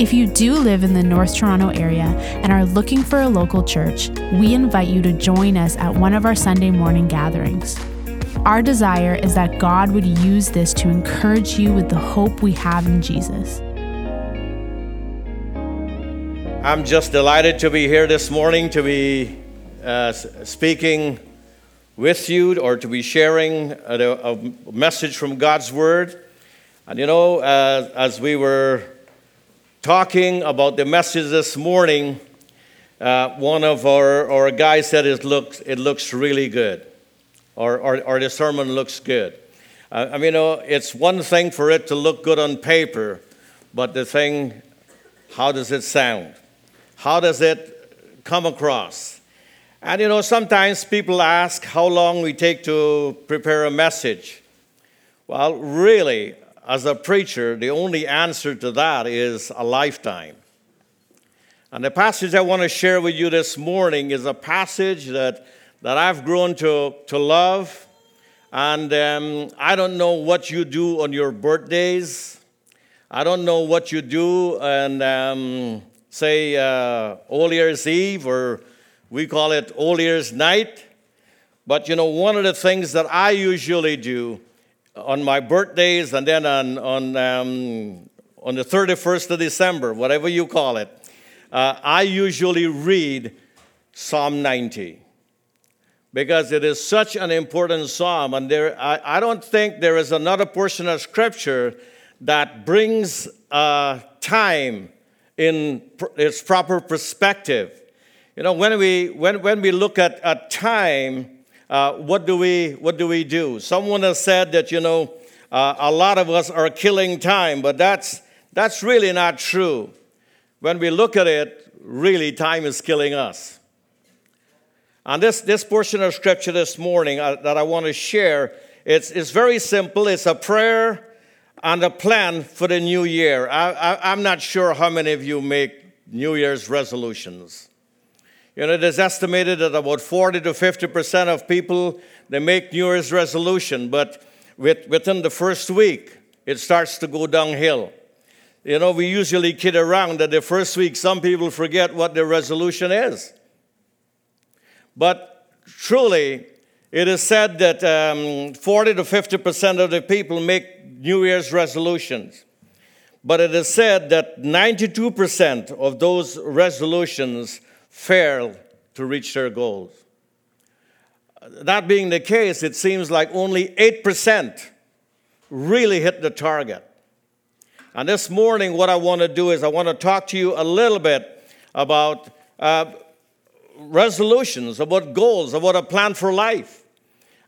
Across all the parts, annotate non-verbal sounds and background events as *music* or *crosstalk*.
If you do live in the North Toronto area and are looking for a local church, we invite you to join us at one of our Sunday morning gatherings. Our desire is that God would use this to encourage you with the hope we have in Jesus. I'm just delighted to be here this morning to be uh, speaking with you or to be sharing a, a, message from God's Word. And you know, uh, as we were talking about the message this morning, uh, one of our, our guys said it looks, it looks really good, or, or, or the sermon looks good. Uh, I mean, you know, it's one thing for it to look good on paper, but the thing, how does it sound? How does it come across? And you know, sometimes people ask how long we take to prepare a message. Well, really, as a preacher, the only answer to that is a lifetime. And the passage I want to share with you this morning is a passage that, that I've grown to, to love. And um, I don't know what you do on your birthdays. I don't know what you do on, um, say, uh, Old Year's Eve, or we call it Old Year's Night. But you know, one of the things that I usually do on my birthdays and then on, on, um, on the 31st of December, whatever you call it, uh, I usually read Psalm 90 because it is such an important psalm. And there, I, I don't think there is another portion of scripture that brings uh, time in pr- its proper perspective. You know, when we, when, when we look at, at time, uh, what, do we, what do we do? Someone has said that, you know, uh, a lot of us are killing time, but that's, that's really not true. When we look at it, really, time is killing us. And this, this portion of scripture this morning uh, that I want to share, it's, it's very simple. It's a prayer and a plan for the new year. I, I, I'm not sure how many of you make New Year's resolutions. You know, it is estimated that about 40 to 50% of people, they make New Year's resolution, but with, within the first week, it starts to go downhill. You know, we usually kid around that the first week, some people forget what their resolution is. But truly, it is said that um, 40 to 50% of the people make New Year's resolutions. But it is said that 92% of those resolutions fail to reach their goals. That being the case, it seems like only 8% really hit the target. And this morning, what I want to do is I want to talk to you a little bit about uh, resolutions, about goals, about a plan for life.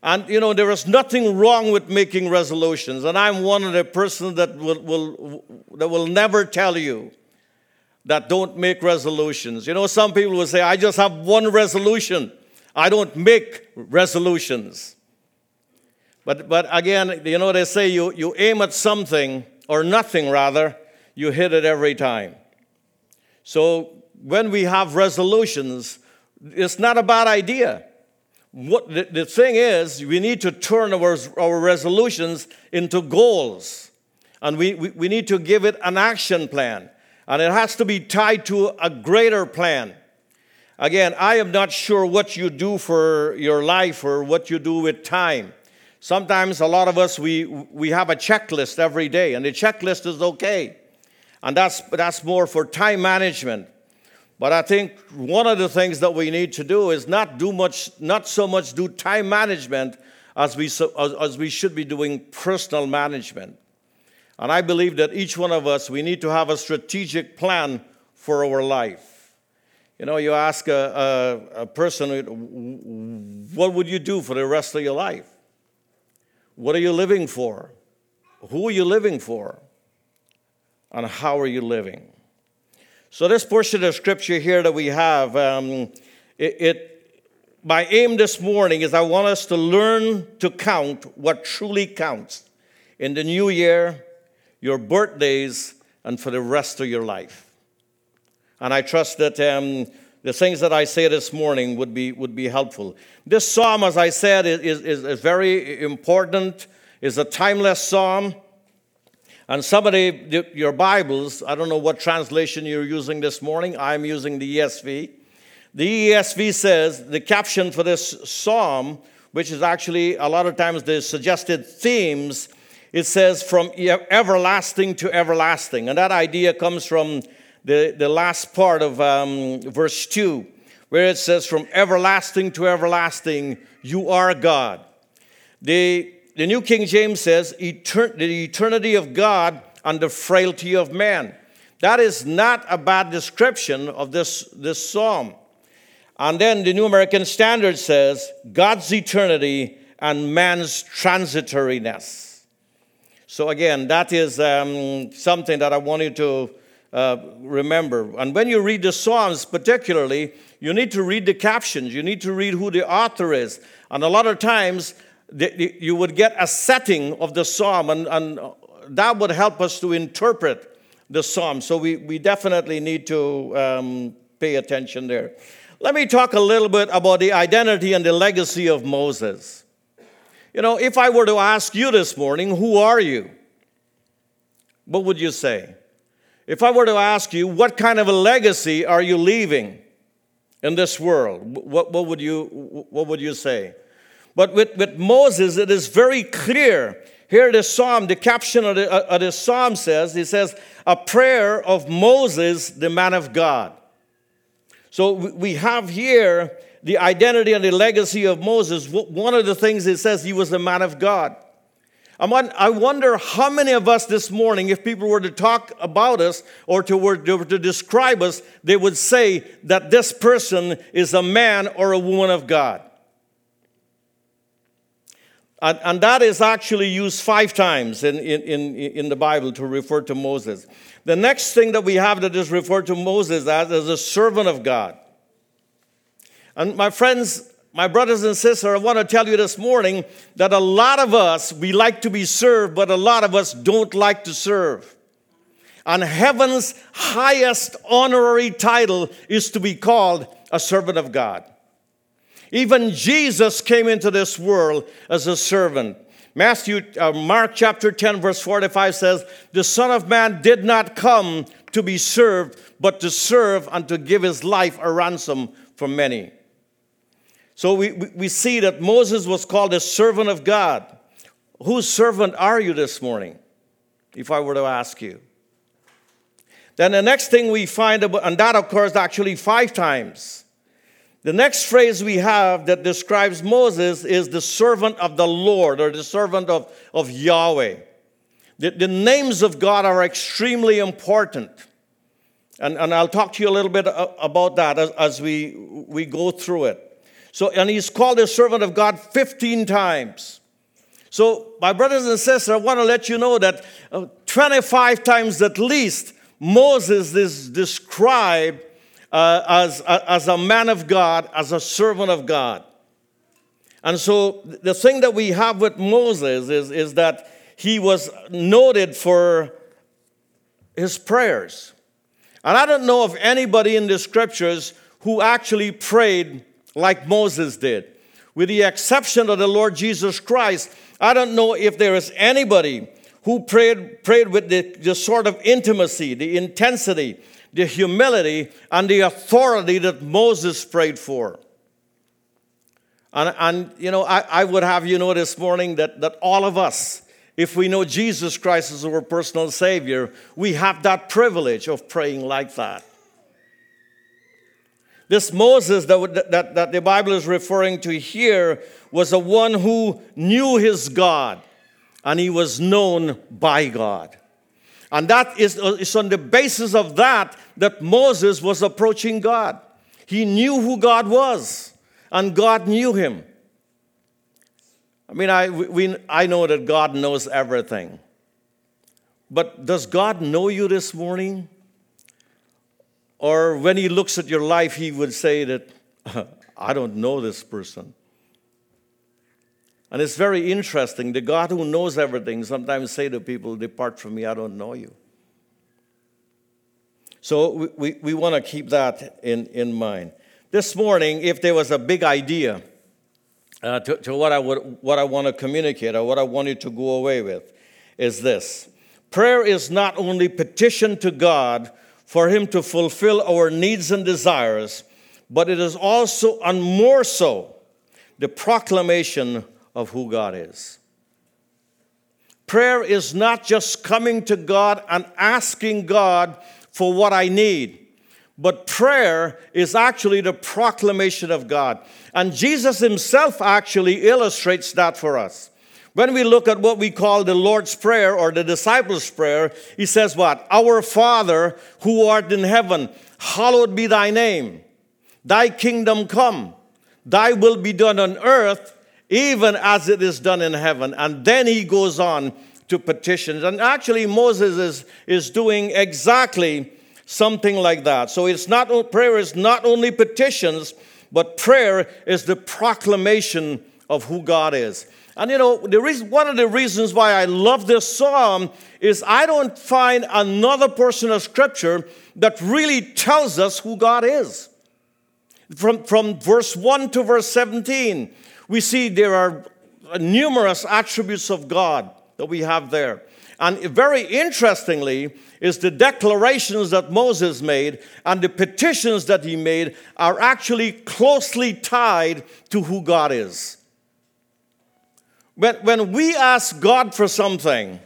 And you know, there is nothing wrong with making resolutions. And I'm one of the persons that will, will, that will never tell you that don't make resolutions. You know, some people will say, I just have one resolution. I don't make resolutions. But, but again, you know, they say you, you aim at something, or nothing rather, you hit it every time. So when we have resolutions, it's not a bad idea. What, the, the thing is, we need to turn our, our resolutions into goals. And we, we, we need to give it an action plan and it has to be tied to a greater plan. Again, I am not sure what you do for your life or what you do with time. Sometimes a lot of us we we have a checklist every day, and the checklist is okay. And that's that's more for time management. But I think one of the things that we need to do is not do much, not so much do time management as we, as, as we should be doing personal management. And I believe that each one of us, we need to have a strategic plan for our life. You know, you ask a, a, a person, what would you do for the rest of your life? What are you living for? Who are you living for? And how are you living? So, this portion of scripture here that we have, um, it, it, my aim this morning is I want us to learn to count what truly counts in the new year, your birthdays, and for the rest of your life. And I trust that um, the things that I say this morning would be, would be helpful. This psalm, as I said, is, is, is very important, is a timeless psalm. And somebody, your Bibles, I don't know what translation you're using this morning. I'm using the ESV. The ESV says the caption for this psalm, which is actually a lot of times the suggested themes, it says from everlasting to everlasting. And that idea comes from the, the last part of um, verse 2, where it says, From everlasting to everlasting, you are God. The, the New King James says, Etern- The eternity of God and the frailty of man. That is not a bad description of this, this psalm. And then the New American Standard says God's eternity and man's transitoriness. So, again, that is um, something that I want you to uh, remember. And when you read the Psalms, particularly, you need to read the captions, you need to read who the author is. And a lot of times, the, the, you would get a setting of the psalm, and, and that would help us to interpret the psalm. So, we, we definitely need to um, pay attention there. Let me talk a little bit about the identity and the legacy of Moses. You know, if I were to ask you this morning, who are you? What would you say? If I were to ask you, what kind of a legacy are you leaving in this world? What, what, would, you, what would you say? But with, with Moses, it is very clear. Here, the psalm, the caption of the, uh, of the psalm says, it says, a prayer of Moses, the man of God. So we have here the identity and the legacy of Moses. One of the things it says he was a man of God. I wonder how many of us this morning, if people were to talk about us or to, were to describe us, they would say that this person is a man or a woman of God. And, and that is actually used five times in, in, in, the Bible to refer to Moses. The next thing that we have that is referred to Moses as is a servant of God. And my friends, my brothers and sisters, I want to tell you this morning that a lot of us, we like to be served, but a lot of us don't like to serve. And heaven's highest honorary title is to be called a servant of God. Even Jesus came into this world as a servant. Matthew, uh, Mark chapter 10, verse 45 says, The Son of Man did not come to be served, but to serve and to give his life a ransom for many. So we, we see that Moses was called a servant of God. Whose servant are you this morning, if I were to ask you? Then the next thing we find, about, and that occurs actually five times. The next phrase we have that describes Moses is the servant of the Lord or the servant of, of Yahweh. The, the names of God are extremely important. And, and I'll talk to you a little bit about that as, as we, we go through it. So, and he's called a servant of God 15 times. So, my brothers and sisters, I want to let you know that uh, 25 times at least, Moses is described uh, as, as a man of God, as a servant of God. And so the thing that we have with Moses is, is that he was noted for his prayers. And I don't know of anybody in the scriptures who actually prayed like Moses did. With the exception of the Lord Jesus Christ, I don't know if there is anybody who prayed, prayed with the, the sort of intimacy, the intensity, the humility and the authority that Moses prayed for. And, and you know, I, I would have you know this morning that, that all of us, if we know Jesus Christ as our personal Savior, we have that privilege of praying like that. This Moses that, that, that the Bible is referring to here was the one who knew his God and he was known by God. And that is, uh, is on the basis of that that Moses was approaching God. He knew who God was, and God knew him. I mean, I, we, I know that God knows everything. But does God know you this morning? Or when He looks at your life, He would say that, *laughs* I don't know this person. And it's very interesting. The God who knows everything sometimes say to people, Depart from me, I don't know you. So we, we, we want to keep that in, in mind. This morning, if there was a big idea uh, to, to what I, would, what I want to communicate or what I want you to go away with, is this prayer is not only petition to God for Him to fulfill our needs and desires, but it is also, and more so, the proclamation of who God is. Prayer is not just coming to God and asking God for what I need, but prayer is actually the proclamation of God. And Jesus himself actually illustrates that for us. When we look at what we call the Lord's Prayer or the disciples' prayer, he says, What? Our Father who art in heaven, hallowed be thy name. Thy kingdom come, thy will be done on earth, even as it is done in heaven. And then he goes on to petitions. And actually, Moses is, is doing exactly something like that. So it's not prayer is not only petitions, but prayer is the proclamation of who God is. And you know, one of the reasons why I love this psalm is I don't find another portion of scripture that really tells us who God is. From, from verse 1 to verse 17, we see there are numerous attributes of God that we have there. And very interestingly, is the declarations that Moses made and the petitions that he made are actually closely tied to who God is. When, when we ask God for something,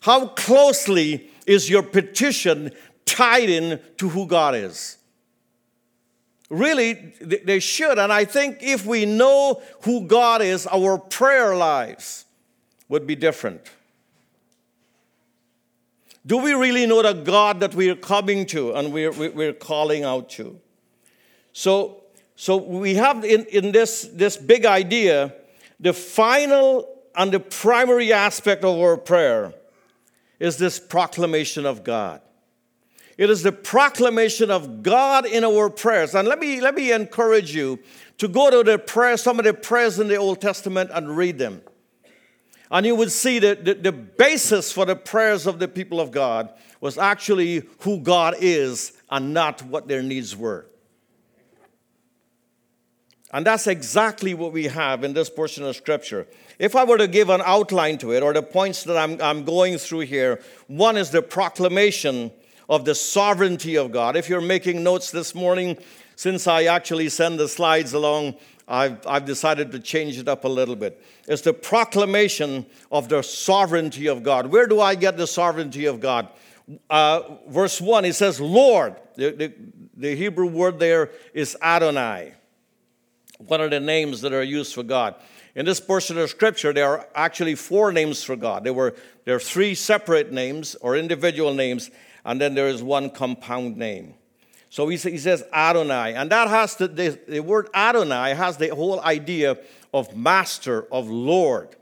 how closely is your petition tied in to who God is? Really, they should. And I think if we know who God is, our prayer lives would be different. Do we really know the God that we are coming to and we're, we're calling out to? So, so we have in, in this, this big idea the final and the primary aspect of our prayer is this proclamation of God. It is the proclamation of God in our prayers. And let me, let me encourage you to go to the prayers, some of the prayers in the Old Testament and read them. And you would see that the, the basis for the prayers of the people of God was actually who God is and not what their needs were. And that's exactly what we have in this portion of Scripture. If I were to give an outline to it, or the points that I'm, I'm going through here, one is the proclamation of the sovereignty of God. If you're making notes this morning, since I actually send the slides along, I've, I've decided to change it up a little bit. It's the proclamation of the sovereignty of God. Where do I get the sovereignty of God? Uh, verse 1, it says, Lord. The, the, the Hebrew word there is Adonai, one are the names that are used for God. In this portion of scripture, there are actually four names for God. There were there are three separate names or individual names, and then there is one compound name. So he, he says Adonai, and that has the, the, the word Adonai has the whole idea of master, of Lord,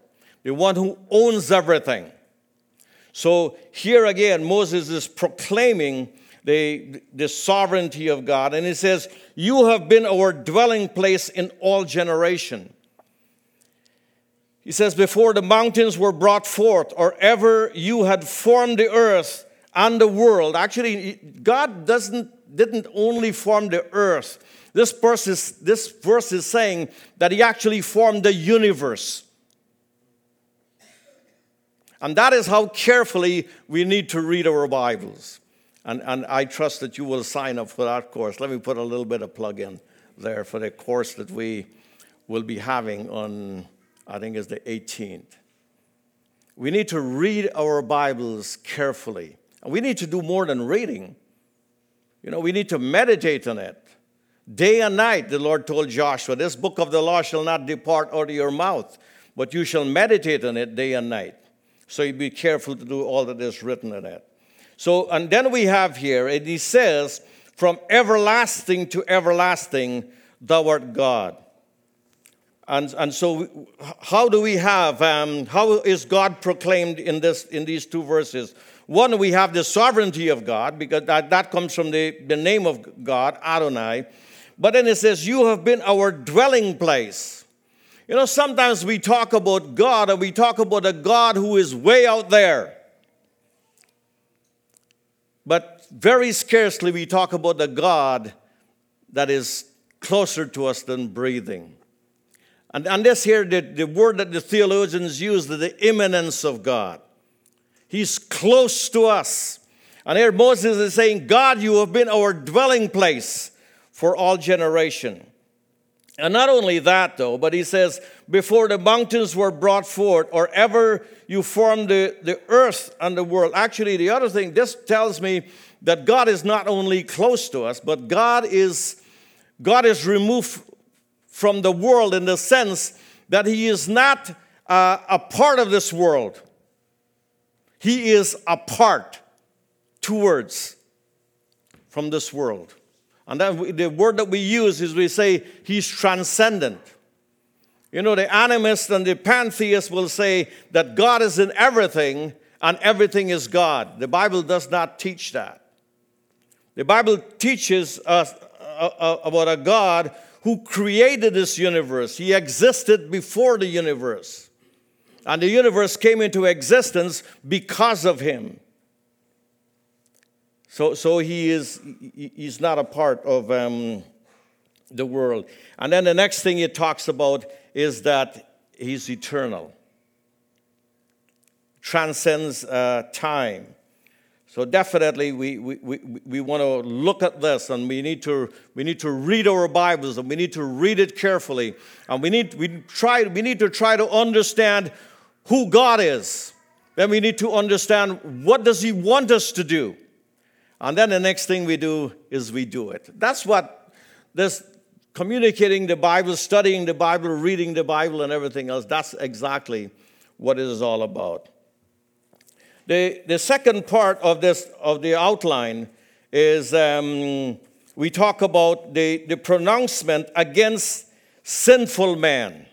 the one who owns everything. So here again, Moses is proclaiming the, the sovereignty of God, and he says, You have been our dwelling place in all generation. He says, Before the mountains were brought forth, or ever you had formed the earth and the world. Actually, God doesn't didn't only form the earth. This verse is, this verse is saying that he actually formed the universe. And that is how carefully we need to read our Bibles. And, and I trust that you will sign up for that course. Let me put a little bit of plug in there for the course that we will be having on, I think it's the 18th. We need to read our Bibles carefully. And we need to do more than reading. You know, we need to meditate on it. Day and night, the Lord told Joshua, This book of the law shall not depart out of your mouth, but you shall meditate on it day and night. So you be careful to do all that is written in it. So, and then we have here, and he says, From everlasting to everlasting, thou art God. And, and so, how do we have, um, how is God proclaimed in, this, in these two verses? One, we have the sovereignty of God, because that, that comes from the, the name of God, Adonai. But then it says, You have been our dwelling place. You know, sometimes we talk about God and we talk about a God who is way out there. But very scarcely we talk about the God that is closer to us than breathing. And, and this here, the, the word that the theologians use, the immanence of God. He's close to us. And here Moses is saying, God, you have been our dwelling place for all generation. And not only that, though, but he says, before the mountains were brought forth, or ever you formed the, the earth and the world. Actually, the other thing, this tells me that God is not only close to us, but God is, God is removed from the world in the sense that he is not uh, a part of this world. He is apart, two words, from this world. And then the word that we use is we say he's transcendent. You know, the animists and the pantheists will say that God is in everything and everything is God. The Bible does not teach that. The Bible teaches us uh, uh, about a God who created this universe. He existed before the universe. And the universe came into existence because of him. So, so he is he's not a part of um, the world. And then the next thing he talks about is that he's eternal, transcends uh, time. So definitely we, we, we, we want to look at this and we need to, we need to read our Bibles and we need to read it carefully. And we need, we, try, we need to try to understand who God is. Then we need to understand what does he want us to do. And then the next thing we do is we do it. That's what this communicating the Bible, studying the Bible, reading the Bible, and everything else, that's exactly what it is all about. The, the second part of this of the outline is um, we talk about the, the pronouncement against sinful man.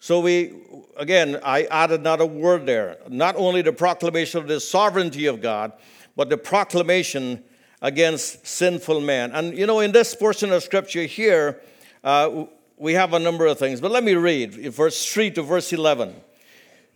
So we again I added another word there. Not only the proclamation of the sovereignty of God, but the proclamation against sinful man. And you know, in this portion of scripture here, uh, we have a number of things, but let me read verse 3 to verse 11.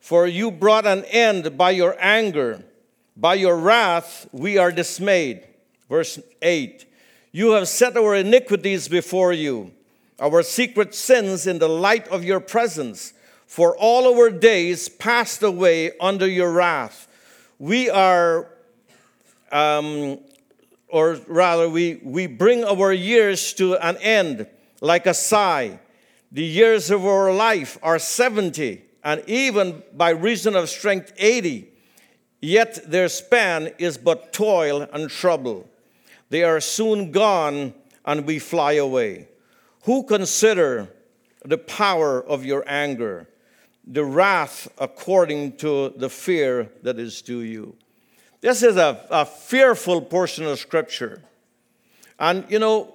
For you brought an end by your anger, by your wrath we are dismayed. Verse 8 You have set our iniquities before you, our secret sins in the light of your presence. For all our days passed away under your wrath. We are um, or rather, we, we bring our years to an end like a sigh. The years of our life are 70, and even by reason of strength, 80. Yet their span is but toil and trouble. They are soon gone, and we fly away. Who consider the power of your anger, the wrath according to the fear that is due you? This is a, a fearful portion of Scripture. And, you know,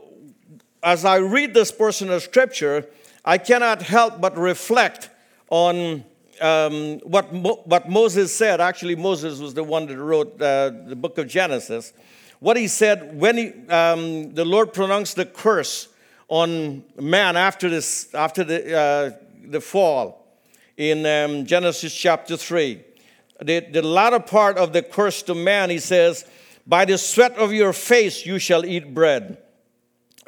as I read this portion of Scripture, I cannot help but reflect on um, what, Mo- what Moses said. Actually, Moses was the one that wrote uh, the book of Genesis. What he said when he, um, the Lord pronounced the curse on man after, this, after the, uh, the fall in um, Genesis chapter 3 the, the latter part of the curse to man, he says, By the sweat of your face you shall eat bread,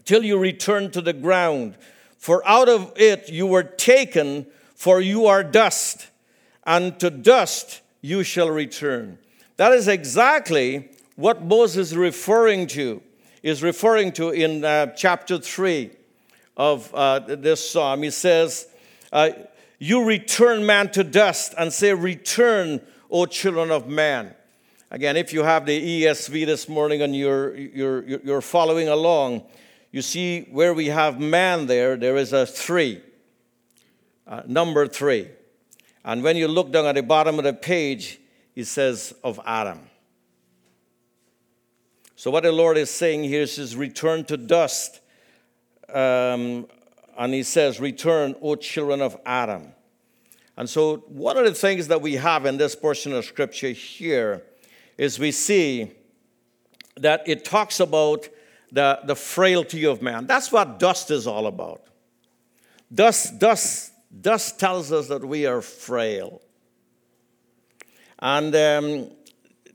till you return to the ground. For out of it you were taken, for you are dust, and to dust you shall return. That is exactly what Moses is referring to, is referring to in uh, chapter 3 of uh, this psalm. He says, uh, You return man to dust, and say, Return O children of man. Again, if you have the ESV this morning and you're, you're, you're following along, you see where we have man there, there is a three, uh, number three. And when you look down at the bottom of the page, it says of Adam. So, what the Lord is saying here is return to dust. Um, and he says, Return, O children of Adam. And so, one of the things that we have in this portion of scripture here is we see that it talks about the, the frailty of man. That's what dust is all about. Dust, dust, dust tells us that we are frail. And um,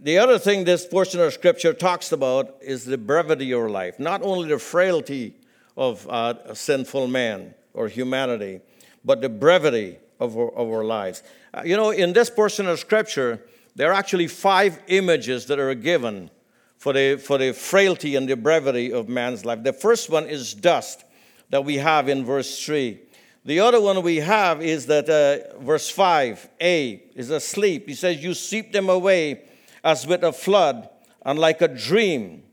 the other thing this portion of scripture talks about is the brevity of life, not only the frailty of uh, sinful man or humanity, but the brevity of our, of our lives. Uh, you know, in this portion of scripture, there are actually five images that are given for the, for the frailty and the brevity of man's life. The first one is dust that we have in verse 3. The other one we have is that uh, verse 5, A, is asleep. He says, You sweep them away as with a flood and like a dream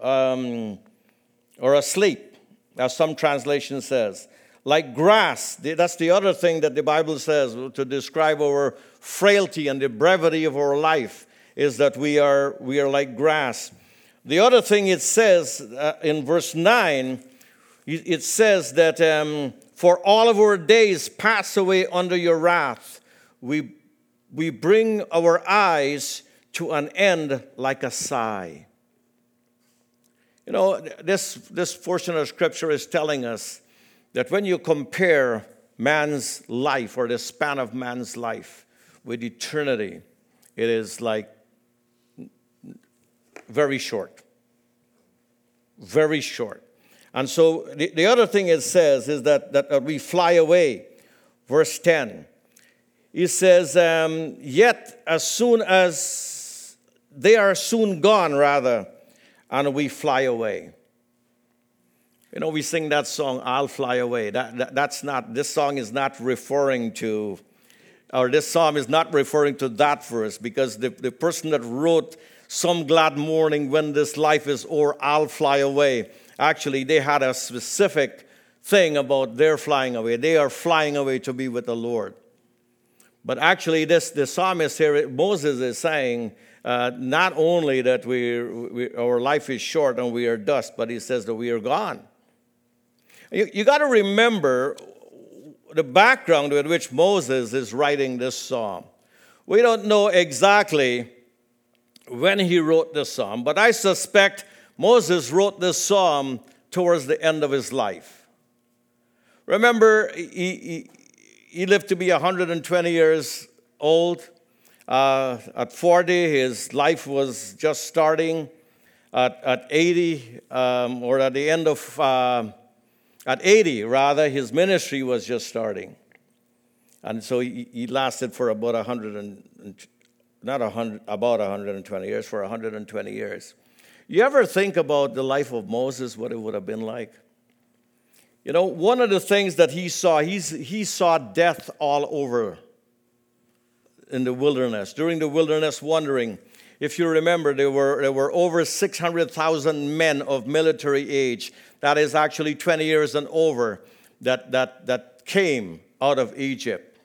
um, or asleep, as some translation says. Like grass, that's the other thing that the Bible says to describe our frailty and the brevity of our life is that we are, we are like grass. The other thing it says uh, in verse 9, it says that um, for all of our days pass away under your wrath. We, we bring our eyes to an end like a sigh. You know, this, this portion of scripture is telling us that when you compare man's life or the span of man's life with eternity, it is like very short. Very short. And so the, the other thing it says is that, that, we fly away. Verse 10. He says, um, Yet as soon as they are soon gone, rather, and we fly away. You know, we sing that song, I'll Fly Away. That, that, that's not, this song is not referring to, or this psalm is not referring to that verse because the, the person that wrote Some Glad Morning When This Life Is O'er, I'll Fly Away, actually, they had a specific thing about their flying away. They are flying away to be with the Lord. But actually, this the psalmist here, Moses is saying, uh, not only that we, we, our life is short and we are dust, but he says that we are gone. You, you got to remember the background with which Moses is writing this psalm. We don't know exactly when he wrote this psalm, but I suspect Moses wrote this psalm towards the end of his life. Remember, he, he, he lived to be 120 years old. Uh, at 40, his life was just starting. At, at 80, um, or at the end of uh, at 80, rather, his ministry was just starting. And so he, he lasted for about 100 and, not 100, about 120 years, for 120 years. You ever think about the life of Moses, what it would have been like? You know, one of the things that he saw, he's, he saw death all over in the wilderness, during the wilderness wandering. If you remember, there were, there were over 600,000 men of military age that is actually 20 years and over, that, that, that came out of Egypt.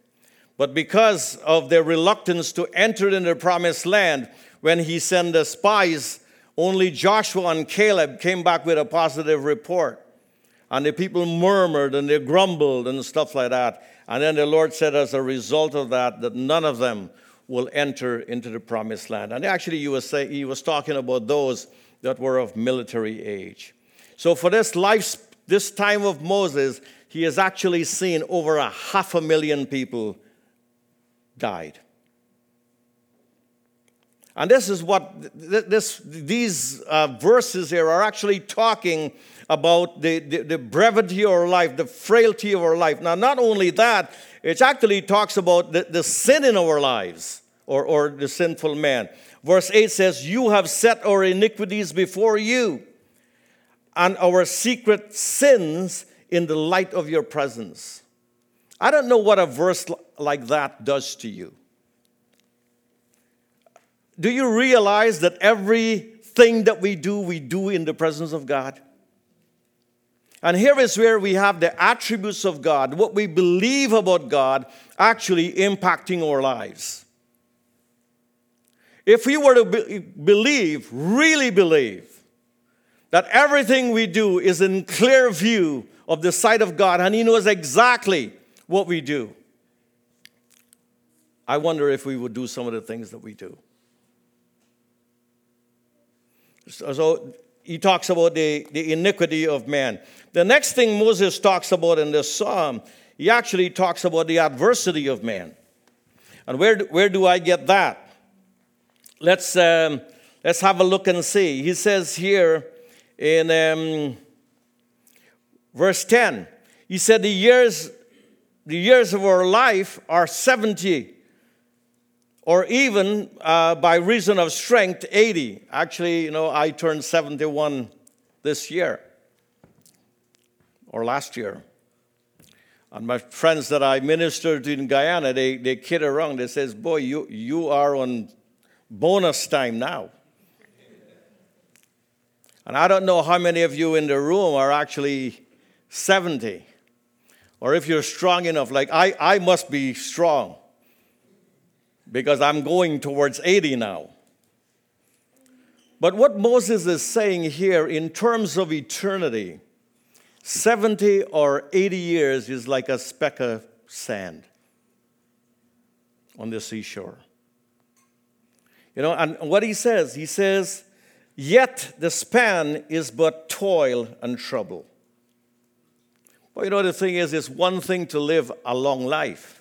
But because of their reluctance to enter into the promised land, when he sent the spies, only Joshua and Caleb came back with a positive report. And the people murmured and they grumbled and stuff like that. And then the Lord said, as a result of that, that none of them will enter into the promised land. And actually, he was, say, he was talking about those that were of military age. So for this life, this time of Moses, he has actually seen over a half a million people died. And this is what this, these uh, verses here are actually talking about the, the, the, brevity of our life, the frailty of our life. Now, not only that, it actually talks about the, the sin in our lives or, or the sinful man. Verse 8 says, You have set our iniquities before you and our secret sins in the light of your presence. I don't know what a verse like that does to you. Do you realize that everything that we do, we do in the presence of God? And here is where we have the attributes of God, what we believe about God actually impacting our lives. If we were to be- believe, really believe, that everything we do is in clear view of the sight of God and He knows exactly what we do, I wonder if we would do some of the things that we do. So he talks about the, the iniquity of man. The next thing Moses talks about in this psalm, he actually talks about the adversity of man. And where, where do I get that? Let's, um, let's have a look and see. He says here in um, verse 10, he said, The years, the years of our life are 70 or even uh, by reason of strength, 80. Actually, you know, I turned 71 this year or last year. And my friends that I ministered to in Guyana, they, they kid around. They says, boy, you, you are on bonus time now. And I don't know how many of you in the room are actually 70. Or if you're strong enough, like I, I must be strong because I'm going towards 80 now. But what Moses is saying here in terms of eternity, 70 or 80 years is like a speck of sand on the seashore. You know, and what he says, he says, Yet the span is but toil and trouble. Well, you know, the thing is, it's one thing to live a long life.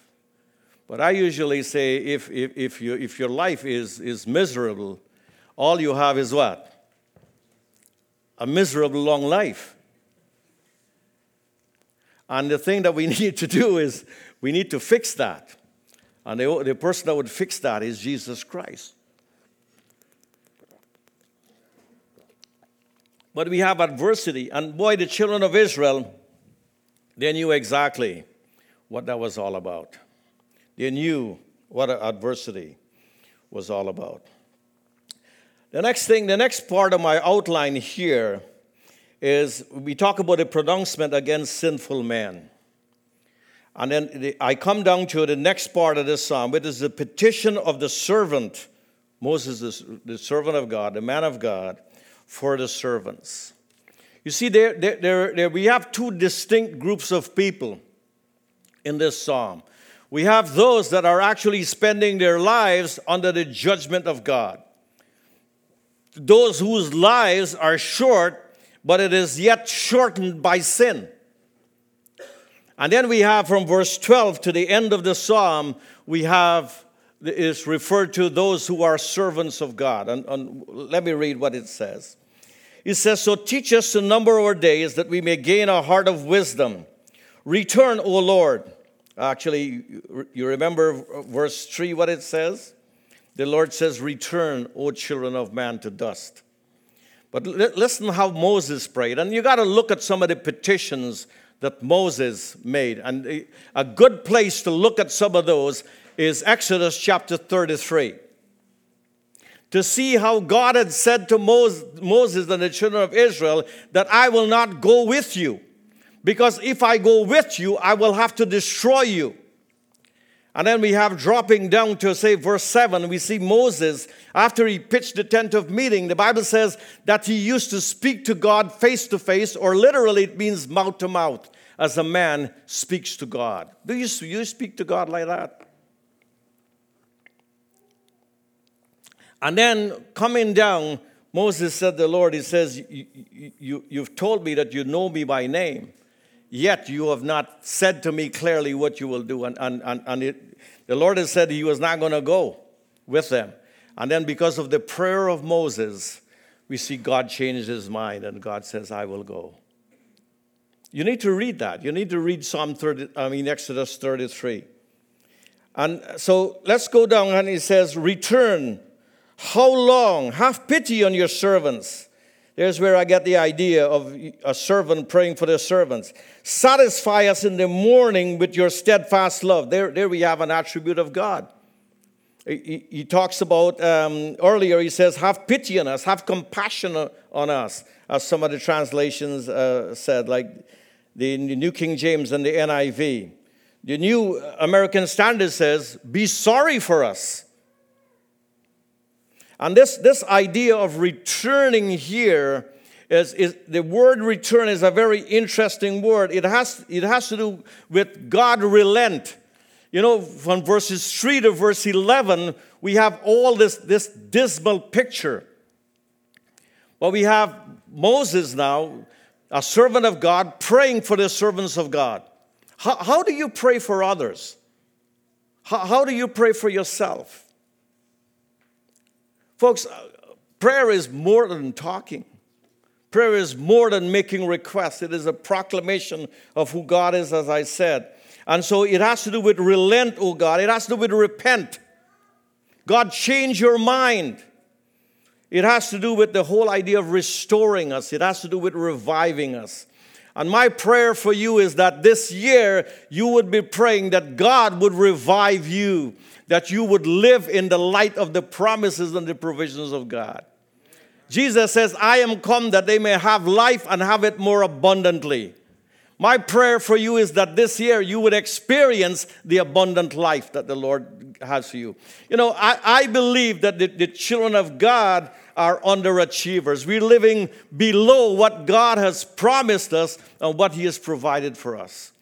But I usually say if, if, if, you, if your life is, is miserable, all you have is what? A miserable long life. And the thing that we *laughs* need to do is we need to fix that. And the, the person that would fix that is Jesus Christ. But we have adversity. And boy, the children of Israel, they knew exactly what that was all about. They knew what adversity was all about. The next thing, the next part of my outline here is we talk about a pronouncement against sinful men. And then I come down to the next part of this psalm, which is the petition of the servant, Moses, the servant of God, the man of God, for the servants. You see, there, there, there we have two distinct groups of people in this psalm we have those that are actually spending their lives under the judgment of God. Those whose lives are short, but it is yet shortened by sin. And then we have from verse 12 to the end of the psalm, we have is referred to those who are servants of God. And, and let me read what it says. It says, So teach us to number our days that we may gain a heart of wisdom. Return, O Lord Actually, you remember verse 3 what it says? The Lord says, Return, O children of man, to dust. But listen how Moses prayed. And you got to look at some of the petitions that Moses made. And a good place to look at some of those is Exodus chapter 33. To see how God had said to Moses and the children of Israel that I will not go with you. Because if I go with you, I will have to destroy you. And then we have dropping down to say verse 7, we see Moses, after he pitched the tent of meeting, the Bible says that he used to speak to God face to face, or literally it means mouth to mouth, as a man speaks to God. Do you, you speak to God like that? And then coming down, Moses said the Lord, He says, you, you, You've told me that you know me by name yet you have not said to me clearly what you will do. And, and, and, and it, the Lord has said he was not going to go with them. And then, because of the prayer of Moses, we see God change his mind and God says, I will go. You need to read that. You need to read Psalm 30, I mean, Exodus 33. And so let's go down and he says, Return. How long? Have pity on your servants there's where I get the idea of a servant praying for their servants. Satisfy us in the morning with your steadfast love. There, there we have an attribute of God. He, he talks about um, earlier, he says, Have pity on us, have compassion on us, as some of the translations uh, said, like the New King James and the NIV. The New American Standard says, Be sorry for us. And this, this idea of returning here is, is the word return is a very interesting word. It has, it has to do with God relent. You know, from verses 3 to verse 11, we have all this, this dismal picture. But we have Moses now, a servant of God, praying for the servants of God. How, how do you pray for others? How, how do you pray for yourself? Folks, uh, prayer is more than talking. Prayer is more than making requests. It is a proclamation of who God is, as I said. And so it has to do with relent, oh God. It has to do with repent. God, change your mind. It has to do with the whole idea of restoring us, it has to do with reviving us. And my prayer for you is that this year you would be praying that God would revive you, that you would live in the light of the promises and the provisions of God. Jesus says, I am come that they may have life and have it more abundantly. My prayer for you is that this year you would experience the abundant life that the Lord has for you. You know, I, I believe that the, the children of God are underachievers. We're living below what God has promised us and what He has provided for us.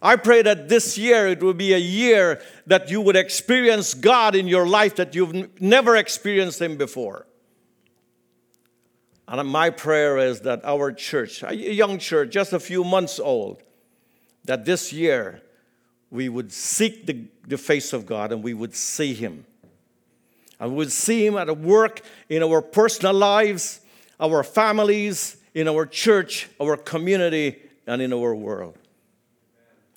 I pray that this year it will be a year that you would experience God in your life that you've never experienced Him before. And my prayer is that our church, a young church, just a few months old, that this year we would seek the, the face of God and we would see Him and we would see Him at work in our personal lives, our families, in our church, our community, and in our world.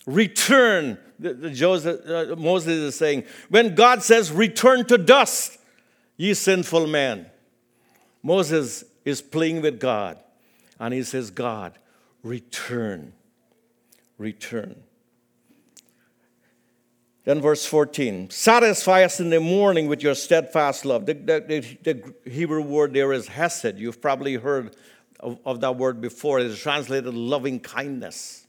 Return, the, the Joseph, uh, Moses is saying, when God says, return to dust, ye sinful man. Moses is playing with God, and he says, God, return, return. Then, verse 14 Satisfy us in the morning with your steadfast love. The, the, the, the Hebrew word there is hesed. You've probably heard of, of that word before. It is translated loving kindness.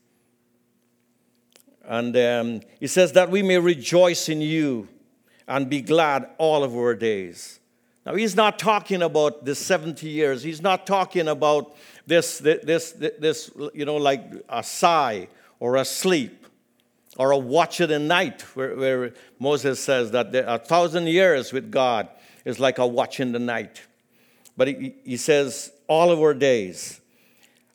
And um, he says that we may rejoice in you and be glad all of our days. Now, he's not talking about the 70 years. He's not talking about this, this, this, this you know, like a sigh or a sleep or a watch of the night, where, where Moses says that a thousand years with God is like a watch in the night. But he, he says, all of our days.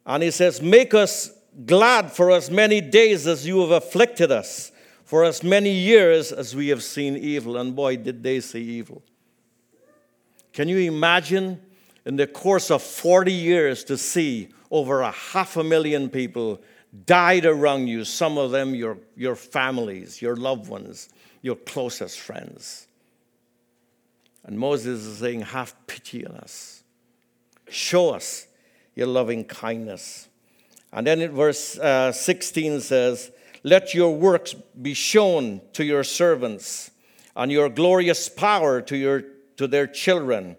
And he says, Make us glad for as many days as you have afflicted us, for as many years as we have seen evil. And boy, did they see evil. Can you imagine in the course of 40 years to see over a half a million people died around you, some of them your, your families, your loved ones, your closest friends. And Moses is saying, Have pity on us. Show us your loving kindness. And then in verse uh, 16 says, Let your works be shown to your servants, and your glorious power to, your, to their children.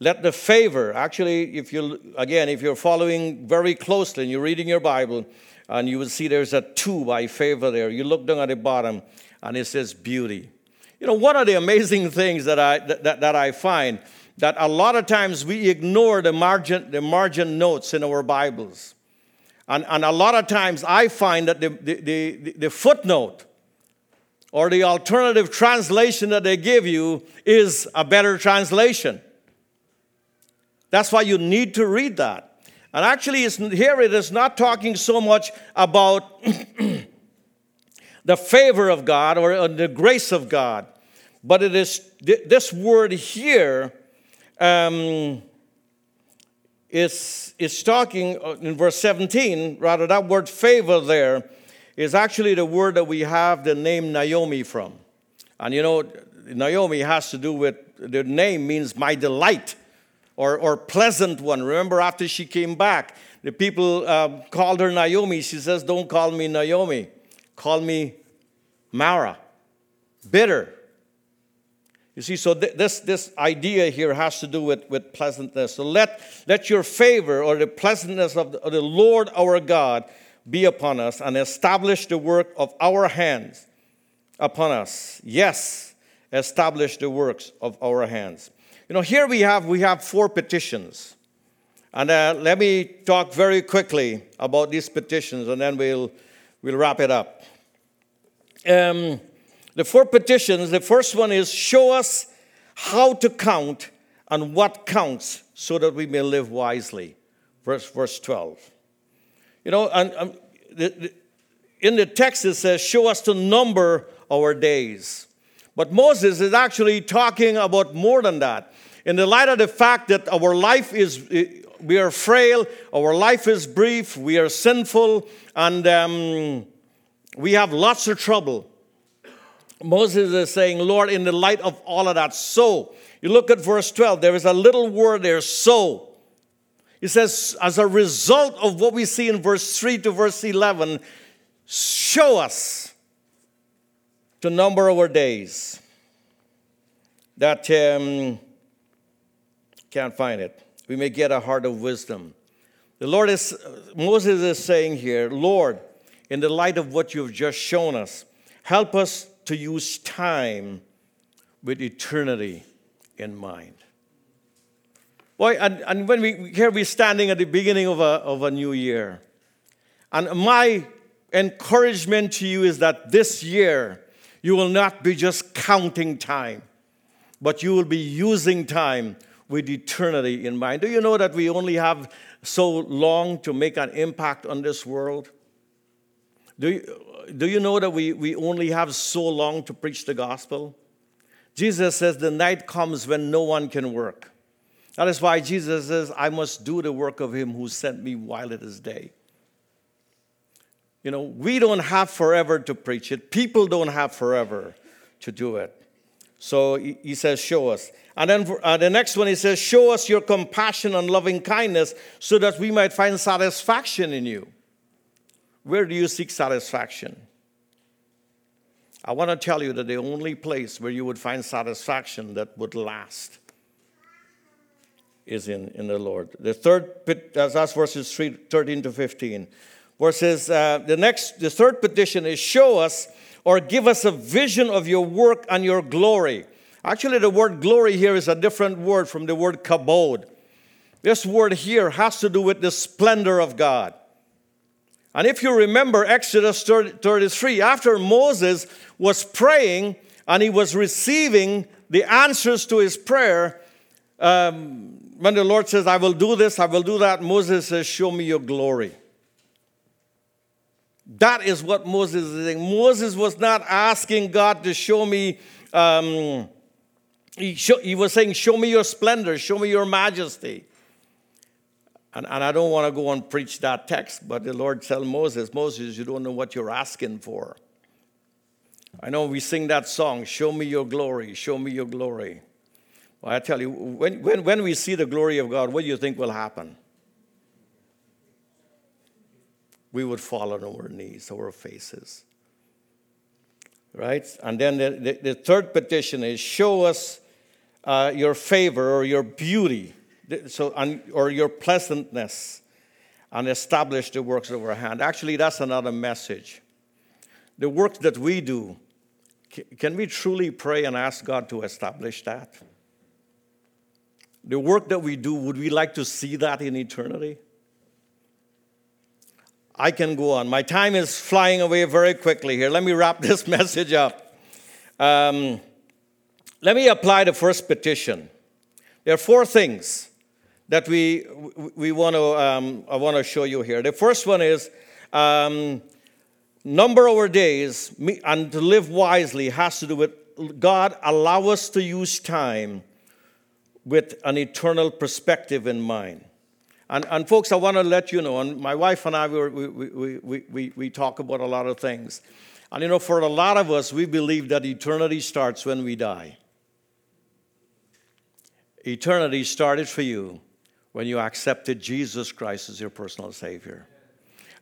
Let the favor, actually, if you, again, if you're following very closely and you're reading your Bible, and you will see there's a two by favor there. You look down at the bottom, and it says beauty. You know, one of the amazing things that I, that, that I find that a lot of times we ignore the margin, the margin notes in our Bibles. And, and a lot of times I find that the, the, the, the footnote or the alternative translation that they give you is a better translation. That's why you need to read that. And actually, here it is not talking so much about *clears throat* the favor of God or the grace of God, but it is this word here um, is, is talking uh, in verse 17, rather, that word favor there is actually the word that we have the name Naomi from. And you know, Naomi has to do with the name means my delight or, or pleasant one. Remember, after she came back, the people uh, called her Naomi. She says, Don't call me Naomi, call me Mara, bitter. You see, so th- this, this idea here has to do with, with pleasantness. So let, let your favor or the pleasantness of the, of the Lord our God be upon us and establish the work of our hands upon us. Yes, establish the works of our hands. You know, here we have we have four petitions. And uh, let me talk very quickly about these petitions and then we'll, we'll wrap it up. Um, the four petitions the first one is show us how to count and what counts so that we may live wisely. Verse, verse 12. You know, and, um, the, the, in the text it says, show us to number our days. But Moses is actually talking about more than that. In the light of the fact that our life is, we are frail, our life is brief, we are sinful, and um, we have lots of trouble. Moses is saying, Lord, in the light of all of that, so. You look at verse 12, there is a little word there, so. He says, as a result of what we see in verse 3 to verse 11, show us to number our days. That um, can't find it. We may get a heart of wisdom. The Lord is, Moses is saying here, Lord, in the light of what you've just shown us, help us to use time with eternity in mind. Boy, and, and when we here we're standing at the beginning of a, of a new year. And my encouragement to you is that this year you will not be just counting time, but you will be using time with eternity in mind. Do you know that we only have so long to make an impact on this world? Do you, do you know that we, we only have so long to preach the gospel? Jesus says the night comes when no one can work. That is why Jesus says, I must do the work of him who sent me while it is day. You know, we don't have forever to preach it, people don't have forever to do it. So he says, Show us. And then uh, the next one, he says, Show us your compassion and loving kindness so that we might find satisfaction in you. Where do you seek satisfaction? I want to tell you that the only place where you would find satisfaction that would last is in, in the Lord. The third, that's verses 3, 13 to 15. Verses, uh, the next, the third petition is show us or give us a vision of your work and your glory. Actually, the word glory here is a different word from the word kabod. This word here has to do with the splendor of God. And if you remember Exodus 33, after Moses was praying and he was receiving the answers to his prayer, um, when the Lord says, I will do this, I will do that, Moses says, Show me your glory. That is what Moses is saying. Moses was not asking God to show me, um, he, he, was saying, Show me your splendor, show me your majesty. And, and I don't want to go and preach that text, but the Lord tell Moses, Moses, you don't know what you're asking for. I know we sing that song, Show me your glory, show me your glory. Well, I tell you, when, when, when we see the glory of God, what do you think will happen? We would fall on our knees, our faces. Right? And then the, the, the third petition is show us uh, your favor or your beauty so, and, or your pleasantness and establish the works of our hand. Actually, that's another message. The work that we do, can we truly pray and ask God to establish that? The work that we do, would we like to see that in eternity? I can go on. My time is flying away very quickly here. Let me wrap *laughs* this message up. Um, let me apply the first petition. There are four things that we, we want to, um, I want to show you here. The first one is um, number our days and to live wisely has to do with God allow us to use time with an eternal perspective in mind. And, and folks, I want to let you know, and my wife and I, we, we, we, we, we talk about a lot of things. And you know, for a lot of us, we believe that eternity starts when we die. Eternity started for you when you accepted Jesus Christ as your personal Savior.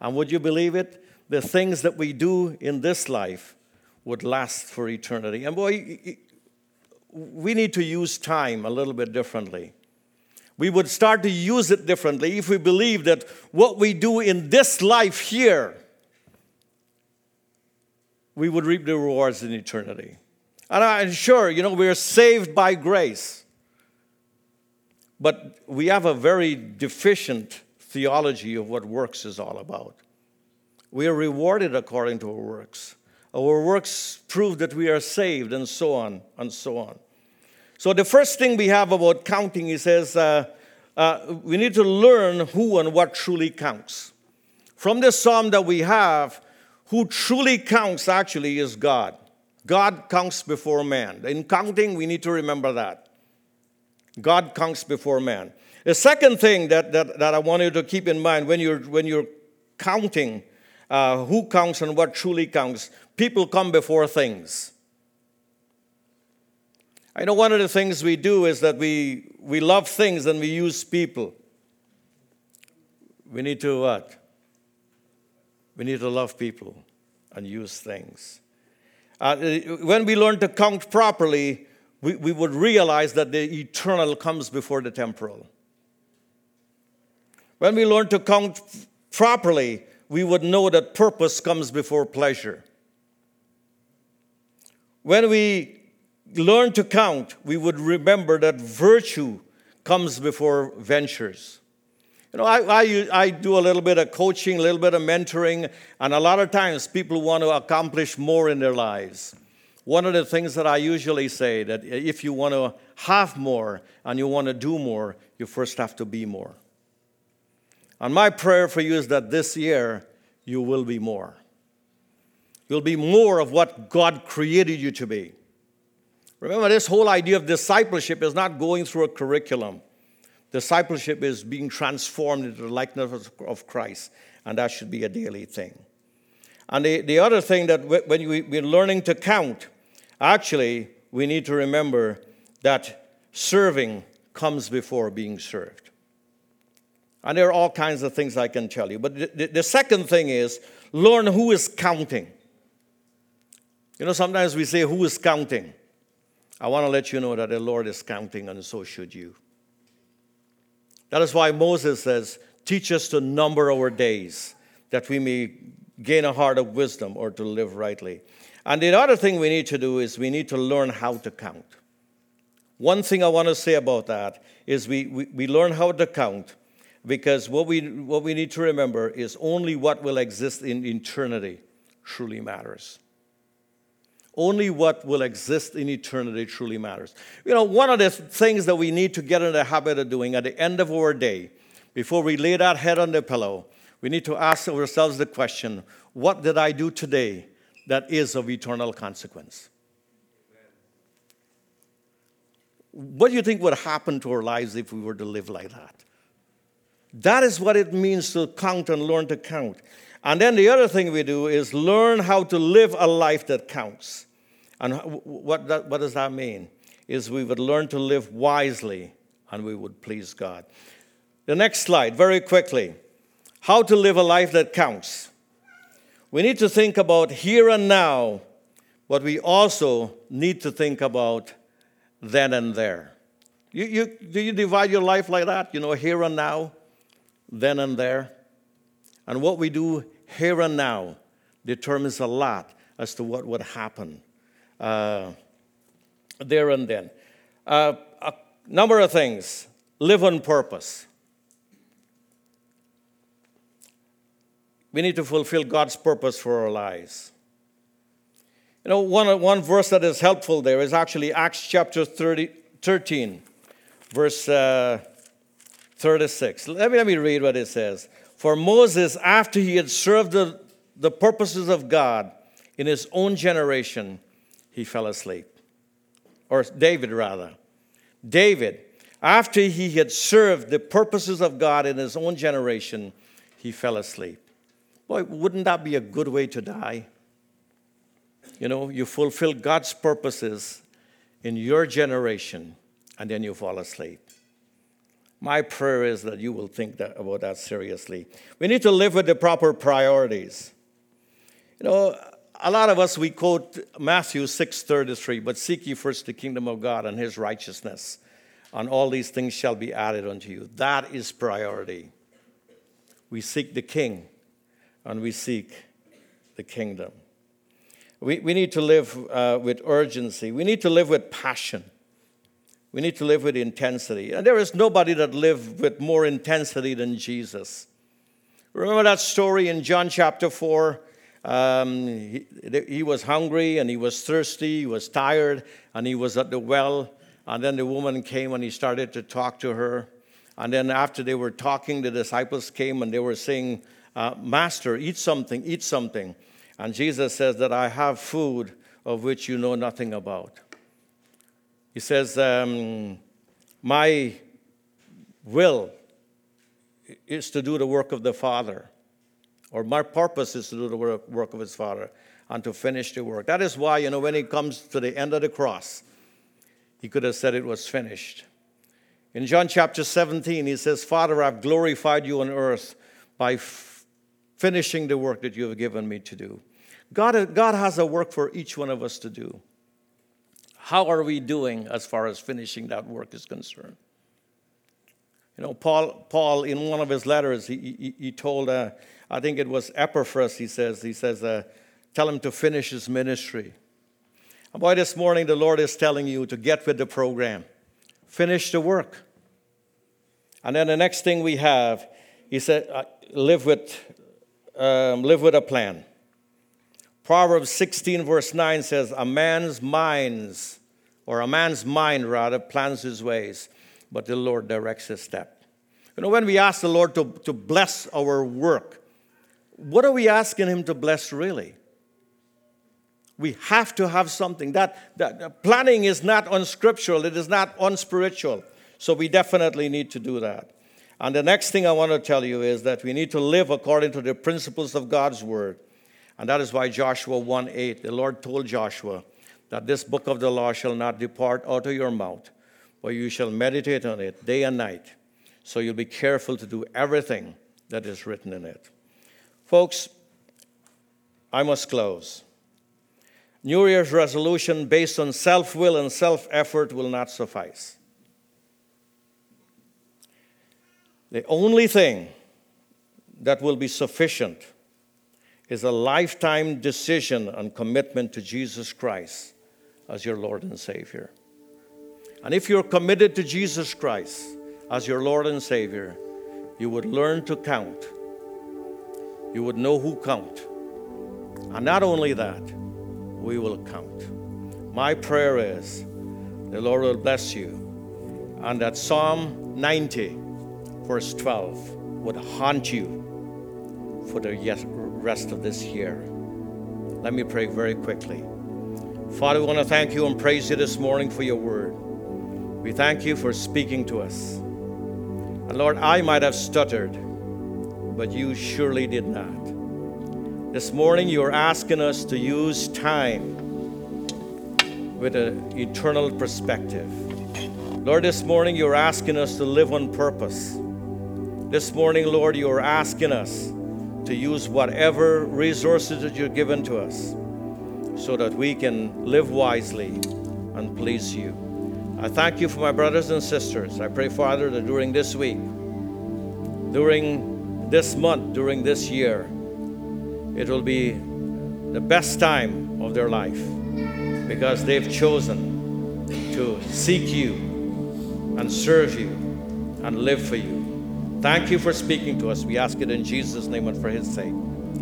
And would you believe it? The things that we do in this life would last for eternity. And boy, we need to use time a little bit differently. We would start to use it differently if we believe that what we do in this life here, we would reap the rewards in eternity. And I'm sure, you know, we're saved by grace. But we have a very deficient theology of what works is all about. We are rewarded according to our works. Our works prove that we are saved, and so on and so on. So, the first thing we have about counting, he says, uh, uh, we need to learn who and what truly counts. From this psalm that we have, who truly counts actually is God. God counts before man. In counting, we need to remember that. God counts before man. The second thing that, that, that I want you to keep in mind when you're, when you're counting uh, who counts and what truly counts, people come before things. I know one of the things we do is that we, we love things and we use people. We need to what? We need to love people and use things. Uh, when we learn to count properly, we, we would realize that the eternal comes before the temporal. When we learn to count properly, we would know that purpose comes before pleasure. When we learn to count, we would remember that virtue comes before ventures. You know, I, I, I, do a little bit of coaching, a little bit of mentoring, and a lot of times people want to accomplish more in their lives. One of the things that I usually say that if you want to have more and you want to do more, you first have to be more. And my prayer for you is that this year you will be more. You'll be more of what God created you to be. Remember, this whole idea of discipleship is not going through a curriculum. Discipleship is being transformed into the likeness of Christ, and that should be a daily thing. And the, the other thing that when we're learning to count, actually, we need to remember that serving comes before being served. And there are all kinds of things I can tell you. But the, the, the second thing is learn who is counting. You know, sometimes we say, Who is counting? I want to let you know that the Lord is counting, and so should you. That is why Moses says, Teach us to number our days, that we may gain a heart of wisdom or to live rightly. And the other thing we need to do is we need to learn how to count. One thing I want to say about that is we, we, we learn how to count because what we, what we need to remember is only what will exist in eternity truly matters. Only what will exist in eternity truly matters. You know, one of the things that we need to get in the habit of doing at the end of our day, before we lay that head on the pillow, we need to ask ourselves the question what did I do today that is of eternal consequence? What do you think would happen to our lives if we were to live like that? That is what it means to count and learn to count. And then the other thing we do is learn how to live a life that counts. And what, that, what does that mean? Is we would learn to live wisely and we would please God. The next slide, very quickly. How to live a life that counts. We need to think about here and now, but we also need to think about then and there. You, you, do you divide your life like that? You know, here and now, then and there? And what we do here and now determines a lot as to what would happen uh, there and then. Uh, a number of things. Live on purpose. We need to fulfill God's purpose for our lives. You know, one, one verse that is helpful there is actually Acts chapter 30, 13, verse uh, 36. Let me, let me read what it says. For Moses, after he had served the, the purposes of God in his own generation, he fell asleep. Or David, rather. David, after he had served the purposes of God in his own generation, he fell asleep. Boy, wouldn't that be a good way to die? You know, you fulfill God's purposes in your generation, and then you fall asleep. My prayer is that you will think that, about that seriously. We need to live with the proper priorities. You know, a lot of us we quote Matthew 6:33, but seek ye first the kingdom of God and his righteousness, and all these things shall be added unto you. That is priority. We seek the king and we seek the kingdom. We, we need to live uh, with urgency. We need to live with passion. We need to live with intensity. And there is nobody that lived with more intensity than Jesus. Remember that story in John chapter 4? Um, he, he was hungry and he was thirsty, he was tired, and he was at the well. And then the woman came and he started to talk to her. And then after they were talking, the disciples came and they were saying, uh, Master, eat something, eat something. And Jesus says that I have food of which you know nothing about. He says, um, My will is to do the work of the Father, or my purpose is to do the work of his Father and to finish the work. That is why, you know, when he comes to the end of the cross, he could have said it was finished. In John chapter 17, he says, Father, I've glorified you on earth by f- finishing the work that you have given me to do. God, God has a work for each one of us to do. How are we doing as far as finishing that work is concerned? You know, Paul, Paul in one of his letters, he, he, he told, uh, I think it was Epaphras, he says, he says, uh, tell him to finish his ministry. And boy, this morning the Lord is telling you to get with the program, finish the work. And then the next thing we have, he said, uh, live with, um, live with a plan. Proverbs 16, verse 9 says, A man's minds, or a man's mind rather, plans his ways, but the Lord directs his step. You know, when we ask the Lord to, to bless our work, what are we asking Him to bless really? We have to have something. That, that planning is not unscriptural, it is not unspiritual. So we definitely need to do that. And the next thing I want to tell you is that we need to live according to the principles of God's word. And that is why Joshua 1 8, the Lord told Joshua that this book of the law shall not depart out of your mouth, you shall meditate on it day and night. So you'll be careful to do everything that is written in it. Folks, I must close. New Year's resolution based on self will and self effort will not suffice. The only thing that will be sufficient is a lifetime decision and commitment to Jesus Christ as your Lord and Savior. And if you're committed to Jesus Christ as your Lord and Savior, you would learn to count. You would know who count. And not only that, we will count. My prayer is the Lord will bless you and that Psalm 90, verse 12, would haunt you for the rest of this year. Let me pray very quickly. Father, we want to thank you and praise you this morning for your word. We thank you for speaking to us. And Lord, I might have stuttered, but you surely did not. This morning, you're asking us to use time with an eternal perspective. Lord, this morning, you're asking us to live on purpose. This morning, Lord, you're asking us to use whatever resources that you've given to us so that we can live wisely and please you. I thank you for my brothers and sisters. I pray, Father, that during this week, during this month, during this year, it will be the best time of their life because they've chosen to seek you and serve you and live for you. Thank you for speaking to us. We ask it in Jesus' name and for his sake.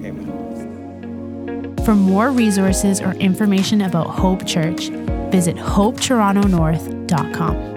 Amen. For more resources or information about Hope Church, visit hopetorontonorth.com com.